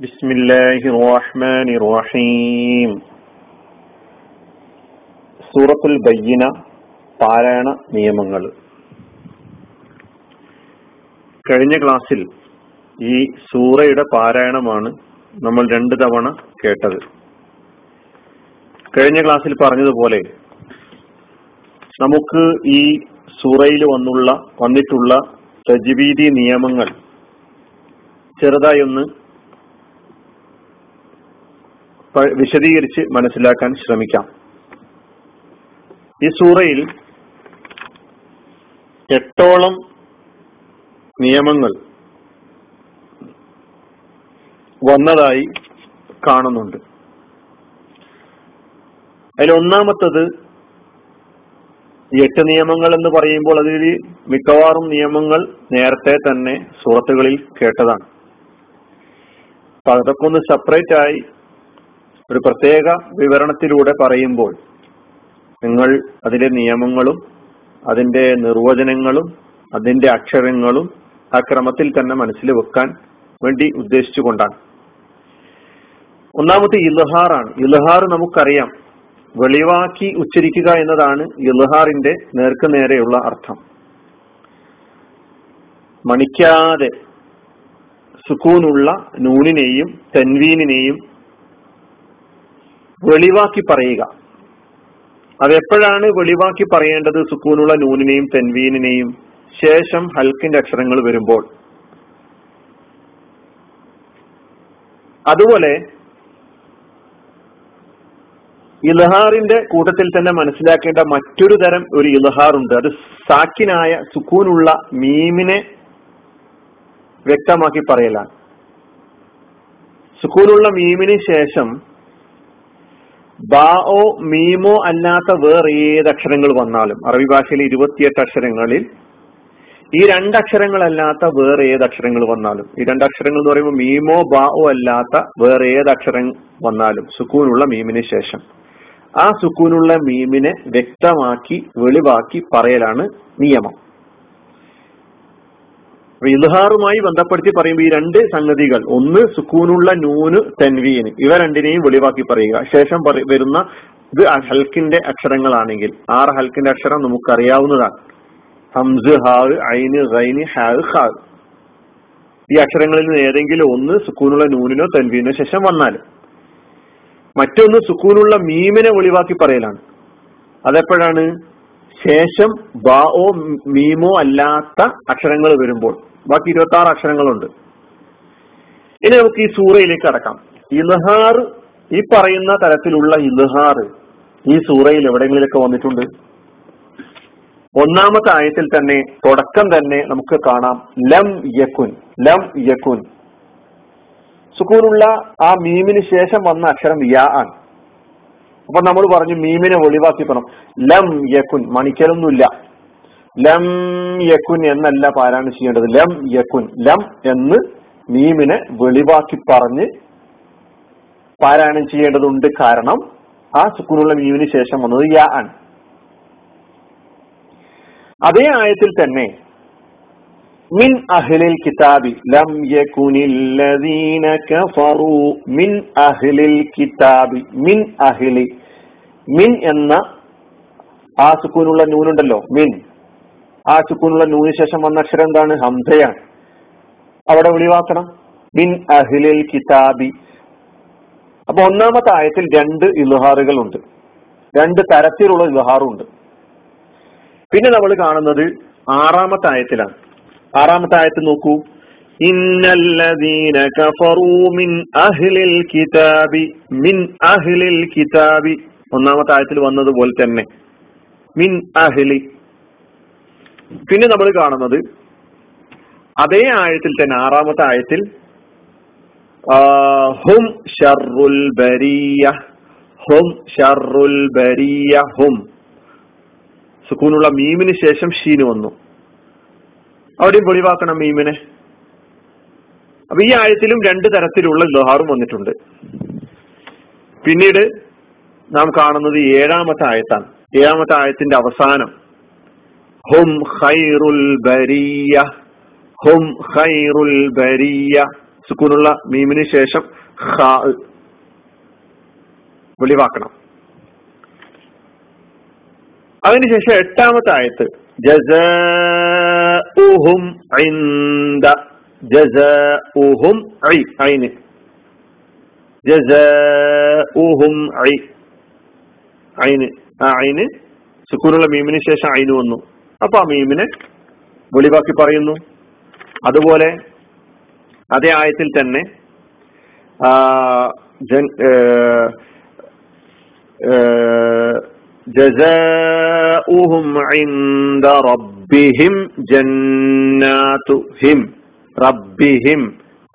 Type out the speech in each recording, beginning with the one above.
بسم الله الرحمن الرحيم സൂറത്തുൽ ബയ്യന പാരായണ നിയമങ്ങൾ കഴിഞ്ഞ ക്ലാസ്സിൽ ഈ സൂറയുടെ പാരായണമാണ് നമ്മൾ രണ്ടു തവണ കേട്ടത് കഴിഞ്ഞ ക്ലാസ്സിൽ പറഞ്ഞതുപോലെ നമുക്ക് ഈ സൂറയിൽ വന്നുള്ള വന്നിട്ടുള്ള തജ്വീദി നിയമങ്ങൾ ചെറുതായി ഒന്ന് വിശദീകരിച്ച് മനസ്സിലാക്കാൻ ശ്രമിക്കാം. ഈ സൂറയിൽ എട്ടോളം നിയമങ്ങൾ വന്നതായി കാണുന്നുണ്ട്. അതിൽ ഒന്നാമത്തത് എട്ട് നിയമങ്ങൾ എന്ന് പറയുമ്പോൾ അതിൽ മിക്കവാറും നിയമങ്ങൾ നേരത്തെ തന്നെ സുഹൃത്തുക്കളിൽ കേട്ടതാണ്. അപ്പൊ അതൊക്കെ ഒന്ന് സെപ്പറേറ്റ് ആയി ഒരു പ്രത്യേക വിവരണത്തിലൂടെ പറയുമ്പോൾ നിങ്ങൾ അതിന്റെ നിയമങ്ങളും അതിന്റെ നിർവചനങ്ങളും അതിന്റെ അക്ഷരങ്ങളും ആ ക്രമത്തിൽ തന്നെ മനസ്സിൽ വെക്കാൻ വേണ്ടി ഉദ്ദേശിച്ചുകൊണ്ടാണ്. ഒന്നാമത്തെ ഇലഹാറാണ് ഇൽഹാർ നമുക്കറിയാം. വെളിവാക്കി ഉച്ചരിക്കുക എന്നതാണ് ഇലഹാറിന്റെ നേർക്ക് നേരെയുള്ള അർത്ഥം. മണിക്കാതെ സുക്കൂനുള്ള നൂനിനെയും തെൻവീനിനെയും വെളിവാക്കി പറയുക. അതെപ്പോഴാണ് വെളിവാക്കി പറയേണ്ടത്? സുക്കൂനുള്ള നൂനിനെയും തെൻവീനിനെയും ശേഷം ഹൽക്കിന്റെ അക്ഷരങ്ങൾ വരുമ്പോൾ. അതുപോലെ ഇലഹാറിന്റെ കൂട്ടത്തിൽ തന്നെ മനസ്സിലാക്കേണ്ട മറ്റൊരു തരം ഒരു ഇലഹാർ ഉണ്ട് അത് സാക്കിനായ സുക്കൂനുള്ള മീമിനെ വ്യക്തമാക്കി പറയലാണ്. സുക്കൂനുള്ള മീമിന് ശേഷം ബാओ മീമോ അല്ലാത്ത വേറെ ഏത് അക്ഷരങ്ങൾ വന്നാലും അറബി ഭാഷയിൽ ഇരുപത്തിയെട്ട് അക്ഷരങ്ങളിൽ ഈ രണ്ടക്ഷരങ്ങളല്ലാത്ത വേറെ ഏത് അക്ഷരങ്ങൾ വന്നാലും ഈ രണ്ടക്ഷരങ്ങൾ എന്ന് പറയുമ്പോൾ മീമോ ബാओ അല്ലാത്ത വേറെ ഏത് അക്ഷരം വന്നാലും സുക്കൂനുള്ള മീമിന് ശേഷം. ആ സുക്കൂനുള്ള മീമിനെ വ്യക്തമാക്കി വെളിവാക്കി പറയലാണ് നിയമം. ഇൽഹാറുമായി ബന്ധപ്പെടുത്തി പറയുമ്പോൾ ഈ രണ്ട് സംഗതികൾ ഒന്ന് സുക്കൂനുള്ള നൂന് തെൻവീന് ഇവ രണ്ടിനെയും വെളിവാക്കി പറയുക. ശേഷം വരുന്ന ഇത് ഹൽക്കിന്റെ അക്ഷരങ്ങളാണെങ്കിൽ ആറ് ഹൽക്കിന്റെ അക്ഷരം നമുക്കറിയാവുന്നതാണ്. ഹംസ് ഹാവ് ഐന് റൈന് ഹാവ് ഹാവ്. ഈ അക്ഷരങ്ങളിൽ നിന്ന് ഏതെങ്കിലും ഒന്ന് സുക്കൂനുള്ള നൂനിനോ തെൻവീനോ ശേഷം വന്നാൽ. മറ്റൊന്ന് സുക്കൂനുള്ള മീമിനെ ഒളിവാക്കി പറയലാണ്. അതെപ്പോഴാണ്? ശേഷം ബാ ഓ മീമോ അല്ലാത്ത അക്ഷരങ്ങൾ വരുമ്പോൾ. ബാക്കി ഇരുപത്തി ആറ് അക്ഷരങ്ങളുണ്ട്. ഇനി നമുക്ക് ഈ സൂറയിലേക്ക് അടക്കാം ഇൽഹാർ ഈ പറയുന്ന തരത്തിലുള്ള ഇൽഹാർ ഈ സൂറയിൽ എവിടെയെങ്കിലൊക്കെ വന്നിട്ടുണ്ട്? ഒന്നാമത്തെ ആയത്തിൽ തന്നെ തുടക്കം തന്നെ നമുക്ക് കാണാം. ലം യക്കുൻ ലം യക്കുൻ സുക്കൂനുള്ള ആ മീമിന് ശേഷം വന്ന അക്ഷരം യാ ആണ്. അപ്പൊ നമ്മൾ പറഞ്ഞു മീമിനെ ഒഴിവാക്കി പറഞ്ഞു ലം യക്കുൻ മണിക്കലൊന്നുമില്ല. ലം യക്കുൻ എന്നല്ല പാരായണം ചെയ്യേണ്ടത്. ലം യക്കുൻ ലം എന്ന് മീമിനെ വെളിവാക്കി പറഞ്ഞ് പാരായണം ചെയ്യേണ്ടതുണ്ട് കാരണം ആ സുക്കൂനുള്ള മീമിന് ശേഷം വന്നത് യാ ആണ്. അതേ ആയത്തിൽ തന്നെ മിൻ അഹ്ലിൽ കിതാബി ലം യകുനില്ലദീന കഫറു. മിൻ അഹ്ലിൽ കിതാബി. മിൻ അഹ്ലി. മിൻ എന്ന ആ സുക്കൂനുള്ള നൂനുണ്ടല്ലോ മിൻ. ആ സുക്കൂനുള്ള നൂന് ശേഷം വന്ന അക്ഷരം എന്താണ്? ഹംസയാണ്. അവിടെ ഒഴിവാക്കണം ബിൻ അഹ്ലിൽ കിതാബി. അപ്പൊ ഒന്നാമത്തെ ആയത്തിൽ രണ്ട് ഇൽഹാറുകൾ ഉണ്ട് രണ്ട് തരത്തിലുള്ള ഇൽഹാറും ഉണ്ട് പിന്നെ നമ്മൾ കാണുന്നത് ആറാമത്തെ ആയത്തിലാണ്. ആറാമത്തെ ആയത്ത് നോക്കൂ. ഒന്നാമത്തെ ആയത്തിൽ വന്നതുപോലെ തന്നെ. മിൻ അഹ്ലി. പിന്നെ നമ്മൾ കാണുന്നത് അതേ ആഴത്തിൽ തന്നെ ആറാമത്തെ ആഴത്തിൽ ഹും ഷർറുൽ ബരിയ ഹും ഷർറുൽ ബരിയ ഹും. സുക്കൂനുള്ള മീമിന് ശേഷം ഷീന് വന്നു. അവിടെയും പൊളിവാക്കണം മീമിനെ. അപ്പൊ ഈ ആഴത്തിലും രണ്ട് തരത്തിലുള്ള ലഹാറും വന്നിട്ടുണ്ട്. പിന്നീട് നാം കാണുന്നത് ഏഴാമത്തെ ആയത്താണ്. ഏഴാമത്തെ ആയത്തിന്റെ അവസാനം. ഹും ഖൈറുൽ ബരിയ ഹും ഖൈറുൽ ബരിയ സുക്കൂനുള്ള മീമിന് ശേഷം ഹാ വെളിവാക്കണം. അതിനുശേഷം എട്ടാമത്തെ ആയത്ത്. ജസ ഊഹും ജസ ഊഹും ഐ. ഐന്. ജസ ഊഹും ഐ. ഐന്. ആ ഐന്. സുക്കൂനുള്ള മീമിന് ശേഷം ഐന് വന്നു. അപ്പൊ മീമിനെ വെളിവാക്കി പറയുന്നു. അതുപോലെ അതേ ആയത്തിൽ തന്നെ ജസാഉഹും ജന്നാതുഹിം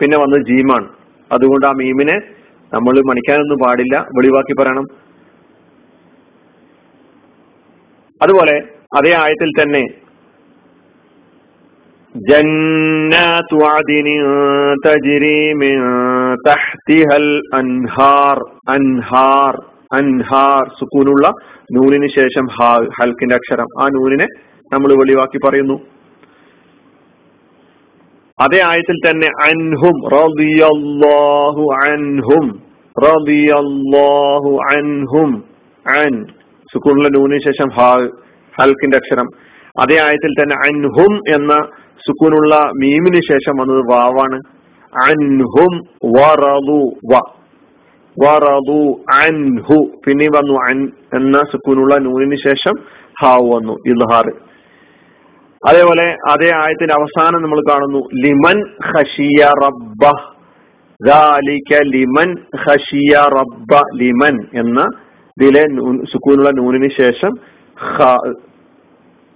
പിന്നെ വന്നത് ജീമാണ്. അതുകൊണ്ട് ആ മീമിനെ നമ്മൾ മണിക്കാനൊന്നും പാടില്ല. വെളിവാക്കി പറയണം. അതുപോലെ അതേ ആയത്തിൽ തന്നെ جنات عدن تجري من تحتها الأنهار أنهار അൻഹാർ സുക്കൂനുള്ള നൂനിന് ശേഷം ഹാ ഹൽക്കിന്റെ അക്ഷരം ആ നൂനിനെ നമ്മൾ വെളിവാക്കി പറയുന്നു അതേ ആയത്തിൽ തന്നെ അൻഹും റളിയല്ലാഹു അൻഹും റളിയല്ലാഹു അൻഹും അൻ സുക്കൂനുള്ള നൂനിന് ശേഷം ഹാ ഹൽക്കിന്റെ അക്ഷരം. അതേ ആയത്തിൽ തന്നെ അൻഹും എന്ന സുക്കൂനുള്ള മീമിന് ശേഷം വന്നത് വാവാണ്. അൻഹും വറദു വ. വറദു അൻഹു. പിന്നെ വന്നു അൻ എന്ന സുക്കൂനുള്ള നൂനിന് ശേഷം ഹാവ് വന്നു ഇൽഹാർ. അതേപോലെ അതേ ആയത്തിന്റെ അവസാനം നമ്മൾ കാണുന്നു ലിമൻ ഹഷിയ റബ്ബ. ലിമൻ ഹഷിയ റബ്ബ ലിമൻ എന്ന ഇതിലെ സുക്കൂനുള്ള നൂനിന് ശേഷം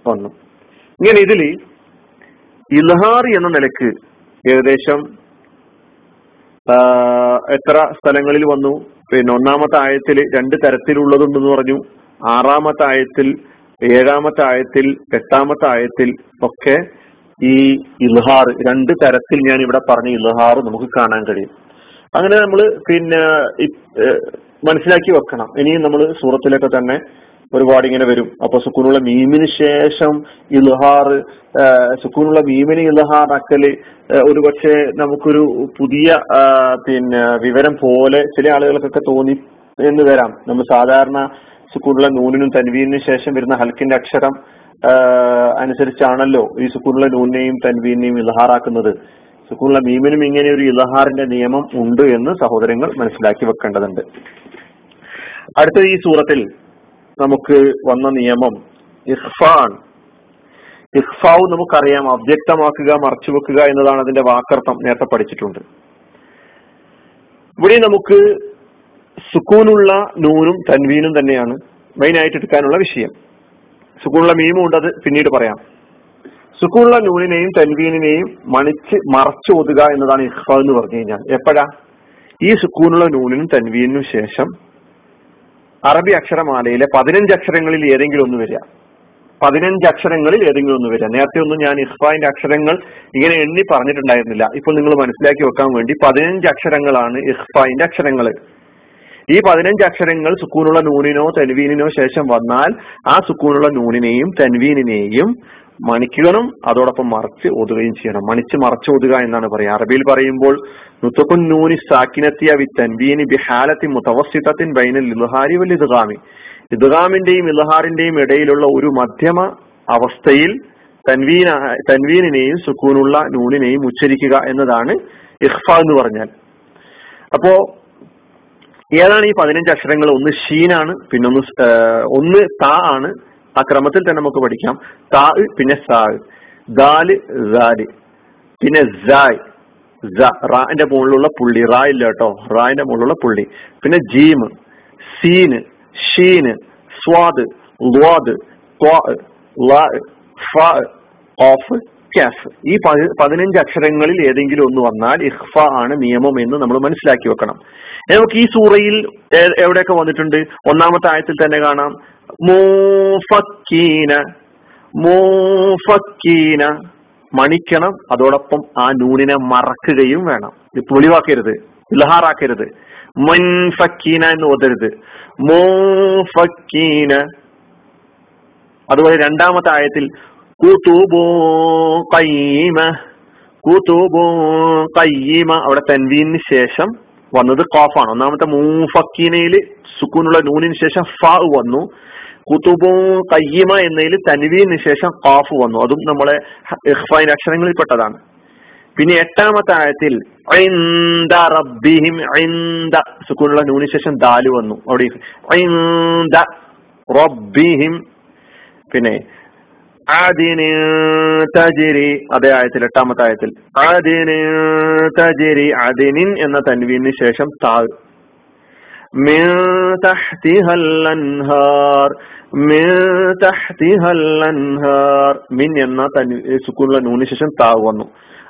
വന്നു. ഇങ്ങനെ ഇതിൽ ഇൽഹാർ എന്ന നിലയ്ക്ക് ഏകദേശം എത്ര സ്ഥലങ്ങളിൽ വന്നു? പിന്നെ ഒന്നാമത്തെ ആയത്തിൽ രണ്ട് തരത്തിലുള്ളതുണ്ടെന്ന് പറഞ്ഞു. ആറാമത്തെ ആയത്തിൽ ഏഴാമത്തെ ആയത്തിൽ എട്ടാമത്തെ ആയത്തിൽ ഒക്കെ ഈ ഇൽഹാർ രണ്ട് തരത്തിൽ ഞാൻ ഇവിടെ പറഞ്ഞ ഇൽഹാർ നമുക്ക് കാണാൻ കഴിയും. അങ്ങനെ നമ്മൾ പിന്നെ മനസ്സിലാക്കി വെക്കണം. ഇനിയും നമ്മൾ സൂറത്തിലൊക്കെ തന്നെ ഒരുപാട് ഇങ്ങനെ വരും. അപ്പൊ സുക്കൂനുള്ള മീമിന് ശേഷം ഇൽഹാർ സുക്കൂനുള്ള മീമിന് ഇൽഹാർ അക്കൽ ഒരുപക്ഷെ നമുക്കൊരു പുതിയ പിന്നെ വിവരം പോലെ ചില ആളുകൾക്കൊക്കെ തോന്നി എന്ന് വരാം. നമ്മൾ സാധാരണ സുക്കൂനുള്ള നൂനിനും തൻവീനും ശേഷം വരുന്ന ഹൽക്കിന്റെ അക്ഷരം അനുസരിച്ചാണല്ലോ ഈ സുക്കൂനുള്ള നൂനിനെയും തൻവീനെയും ഇൽഹാറാക്കുന്നത്. സുക്കൂനുള്ള മീമിനും ഇങ്ങനെ ഒരു ഇലഹാറിന്റെ നിയമം ഉണ്ട് എന്ന് സഹോദരങ്ങൾ മനസ്സിലാക്കി വെക്കേണ്ടതുണ്ട്. അടുത്ത ഈ സൂറത്തിൽ നമുക്ക് വന്ന നിയമം ഇഹ്ഫാൻ ഇഹ്ഫാവ് നമുക്കറിയാം അവ്യക്തമാക്കുക മറച്ചു വെക്കുക എന്നതാണ് അതിന്റെ വാക്കർത്ഥം. നേരത്തെ പഠിച്ചിട്ടുണ്ട്. ഇവിടെ നമുക്ക് സുക്കൂനുള്ള നൂനും തൻവീനും തന്നെയാണ് മെയിൻ ആയിട്ട് എടുക്കാനുള്ള വിഷയം. സുക്കൂനുള്ള മീമും ഉണ്ട് അത് പിന്നീട് പറയാം. സുക്കൂനുള്ള നൂനിനെയും തൻവീനിനെയും മണിച്ച് മറച്ചു ഓതുക എന്നതാണ് ഇഹ്ഫ എന്ന് പറഞ്ഞു കഴിഞ്ഞാൽ. എപ്പോഴാ? ഈ സുക്കൂനുള്ള നൂനിനും തൻവീനും ശേഷം അറബി അക്ഷരമാലയിലെ പതിനഞ്ച് അക്ഷരങ്ങളിൽ ഏതെങ്കിലും ഒന്ന് വരിക. പതിനഞ്ച് അക്ഷരങ്ങളിൽ ഏതെങ്കിലും ഒന്ന് വരിക. നേരത്തെ ഒന്നും ഞാൻ ഇഹ്ഫാന്റെ അക്ഷരങ്ങൾ ഇങ്ങനെ എണ്ണി പറഞ്ഞിട്ടുണ്ടായിരുന്നില്ല. ഇപ്പോൾ നിങ്ങൾ മനസ്സിലാക്കി വെക്കാൻ വേണ്ടി പതിനഞ്ച് അക്ഷരങ്ങളാണ് ഇഹ്ഫാന്റെ അക്ഷരങ്ങൾ. ഈ പതിനഞ്ച് അക്ഷരങ്ങൾ സുക്കൂനുള്ള നൂനിനോ തെൻവീനിനോ ശേഷം വന്നാൽ ആ സുക്കൂനുള്ള നൂനിനെയും തെൻവീനിനെയും മണിക്കണം അതോടൊപ്പം മറച്ച് ഓതുകയും ചെയ്യണം. മണിച്ച് മറച്ച് ഓതുക എന്നാണ് പറയുക. അറബിയിൽ പറയുമ്പോൾ നുത്തക്കുൻ നൂനി സാക്കിനത്തിയ വി തൻവീനി ബൈനൽ ഇൽഹാരി വൽ ഇദ്ഗാമി. ഇദ്ഗാമിന്റെയും ഇൽഹാറിന്റെയും ഇടയിലുള്ള ഒരു മധ്യമ അവസ്ഥയിൽ തൻവീന തൻവീനിനെയും സുക്കൂനുള്ള നൂനിനെയും ഉച്ചരിക്കുക എന്നതാണ് ഇഹ്ഫ എന്ന് പറഞ്ഞാൽ. അപ്പോ ഏതാണ് ഈ പതിനഞ്ച് അക്ഷരങ്ങൾ? ഒന്ന് ഷീനാണ് പിന്നൊന്ന് ഒന്ന് താ ആണ് ആ ക്രമത്തിൽ തന്നെ നമുക്ക് പഠിക്കാം. താ പിന്നെ സാ പിന്നെ സായ് റാന്റെ മുകളിലുള്ള പുള്ളി. റാ ഇല്ല കേട്ടോ. റാന്റെ മുകളിലുള്ള പുള്ളി. പിന്നെ ജീമ് സീന് ഷീന് സ്വാദ് ലാദ് ഓഫ് കാഫ്. ഈ പതിനഞ്ച് അക്ഷരങ്ങളിൽ ഏതെങ്കിലും ഒന്ന് വന്നാൽ ഇഹ്ഫ ആണ് നിയമം എന്ന് നമ്മൾ മനസ്സിലാക്കി വെക്കണം. നമുക്ക് ഈ സൂറയിൽ എവിടെയൊക്കെ വന്നിട്ടുണ്ട്? ഒന്നാമത്തെ ആയത്തിൽ തന്നെ കാണാം. മൂഫക്കീന മൂഫക്കീന മണിക്കണം അതോടൊപ്പം ആ നൂനിനെ മറക്കുകയും വേണം. ഇത് പൊളിവാക്കരുത് ഇലഹാറാക്കരുത്. മുൻഫക്കീന എന്ന് ഓതരുത്. മൂഫക്കീന അതുപോലെ രണ്ടാമത്തെ ആയത്തിൽ കുതുബോ കയ്യീമ കുതുബു കയ്യീമ. അവിടെ തൻവീനു ശേഷം വന്നത് ഖാഫാണ് ഒന്നാമത്തെ മൂഫക്കീനയിൽ സുക്കൂനുള്ള നൂനിന് ശേഷം ഫ വന്നു. കുത്തുബു കയ്യമ എന്നതിൽ തൻവീനു ശേഷം ഖാഫ് വന്നു. അതും നമ്മളെ ഇഹ്ഫൈൻ അക്ഷരങ്ങളിൽ പെട്ടതാണ് പിന്നെ എട്ടാമത്തെ ഐന്ദ സുക്കൂനുള്ള നൂനിന് ശേഷം ദാൽ വന്നു. അവിടെ പിന്നെ തജിരി അതേ ആയത്തിൽ എട്ടാമത്തെ ആയത്തിൽ ആദിന് തജിരി അതിനിൻ എന്ന തൻവീനു ശേഷം താഴ് മിൻ എന്ന സുക്കൂണുള്ള നൂന് ശേഷം താവ് വന്നു.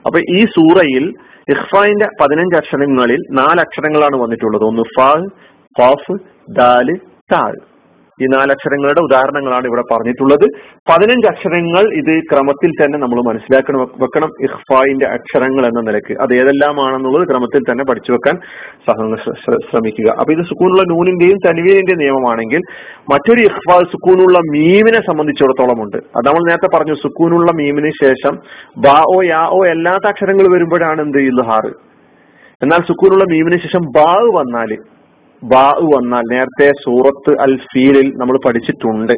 അപ്പൊ ഈ സൂറയിൽ ഇഹ്ഫായിന്റെ പതിനഞ്ച് അക്ഷരങ്ങളിൽ നാല് അക്ഷരങ്ങളാണ് വന്നിട്ടുള്ളത്. ഒന്ന് ഫാഹ് ഖാഫ് ദാൽ താഴ് ഈ നാലക്ഷരങ്ങളുടെ ഉദാഹരണങ്ങളാണ് ഇവിടെ പറഞ്ഞിട്ടുള്ളത്. പതിനഞ്ച് അക്ഷരങ്ങൾ ഇത് ക്രമത്തിൽ തന്നെ നമ്മൾ മനസ്സിലാക്കണം വെക്കണം. ഇഹ്ഫായിന്റെ അക്ഷരങ്ങൾ എന്ന നിലയ്ക്ക്. അത് ഏതെല്ലാമാണെന്നുള്ളത് ക്രമത്തിൽ തന്നെ പഠിച്ചു വെക്കാൻ ശ്രമിക്കുക. അപ്പൊ ഇത് സുക്കൂനുള്ള നൂനിന്റെയും തൻവീനിന്റെയും നിയമമാണെങ്കിൽ മറ്റൊരു ഇഹ്ഫാ സുക്കൂനുള്ള മീമിനെ സംബന്ധിച്ചിടത്തോളം ഉണ്ട്. അത് നമ്മൾ നേരത്തെ പറഞ്ഞു സുക്കൂനുള്ള മീമിന് ശേഷം ബാ ഓ യാ ഓ എല്ലാത്ത അക്ഷരങ്ങൾ വരുമ്പോഴാണ് എന്ത് ഇൽഹാറ് എന്നാൽ സുക്കൂനുള്ള മീമിന് ശേഷം ബാ വന്നാൽ ബാ വന്നാൽ നേരത്തെ സൂറത്ത് അൽ ഫീലിൽ നമ്മൾ പഠിച്ചിട്ടുണ്ട്.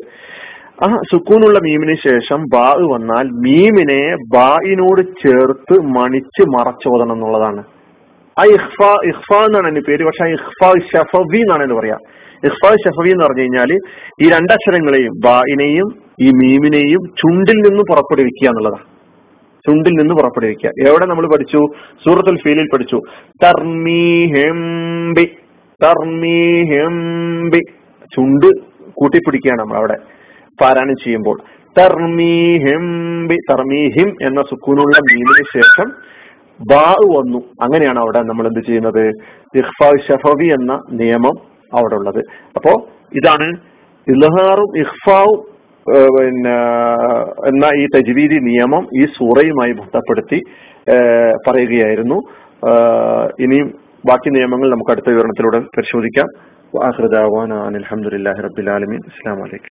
ആ സുക്കൂനുള്ള മീമിന് ശേഷം ബാ വന്നാൽ മീമിനെ ബായിനോട് ചേർത്ത് മണിച്ച് മറച്ചോദണം എന്നുള്ളതാണ്. ആ ഇഹ്ഫ ഇഹ്ഫ എന്നാണ് എന്റെ പേര്. പക്ഷെ ഇഹ്ഫ ഷഫവി എന്നാണ് എന്ന് പറയാ. ഇഹ്ഫ ഷഫവി എന്ന് പറഞ്ഞു കഴിഞ്ഞാൽ ഈ രണ്ടക്ഷരങ്ങളെയും ബായിനെയും ഈ മീമിനെയും ചുണ്ടിൽ നിന്ന് പുറപ്പെടുവിക്കുക എന്നുള്ളതാണ്. ചുണ്ടിൽ നിന്ന് പുറപ്പെടുവിക്കുക. എവിടെ നമ്മൾ പഠിച്ചു? സൂറത്തുൽ ഫീലിൽ പഠിച്ചു. തർമീഹെംബി തർമീഹിംബി ചുണ്ട് കൂട്ടിപ്പിടിക്കുകയാണ് നമ്മൾ അവിടെ പാരായണം ചെയ്യുമ്പോൾ. തർമീഹിംബി തർമീഹിം എന്ന സുക്കൂനുള്ള മീമിന് ശേഷം ബാ വന്നു. അങ്ങനെയാണ് അവിടെ നമ്മൾ എന്ത് ചെയ്യുന്നത്? ഷഫവി എന്ന നിയമം അവിടെ ഉള്ളത്. അപ്പോ ഇതാണ് ഇൽഹാറും ഇഹ്ഫാവും പിന്നെ എന്ന ഈ തജ്വീദി നിയമം ഈ സൂറയുമായി ബന്ധപ്പെടുത്തി പറയുകയായിരുന്നു. ഇനിയും ബാക്കി നിയമങ്ങൾ നമുക്ക് അടുത്ത വിവരണത്തിലൂടെ പരിശോധിക്കാം. അലഹമുല്ലാ റബ്ബിലാലമീൻ അസ്സാം വലൈക്കും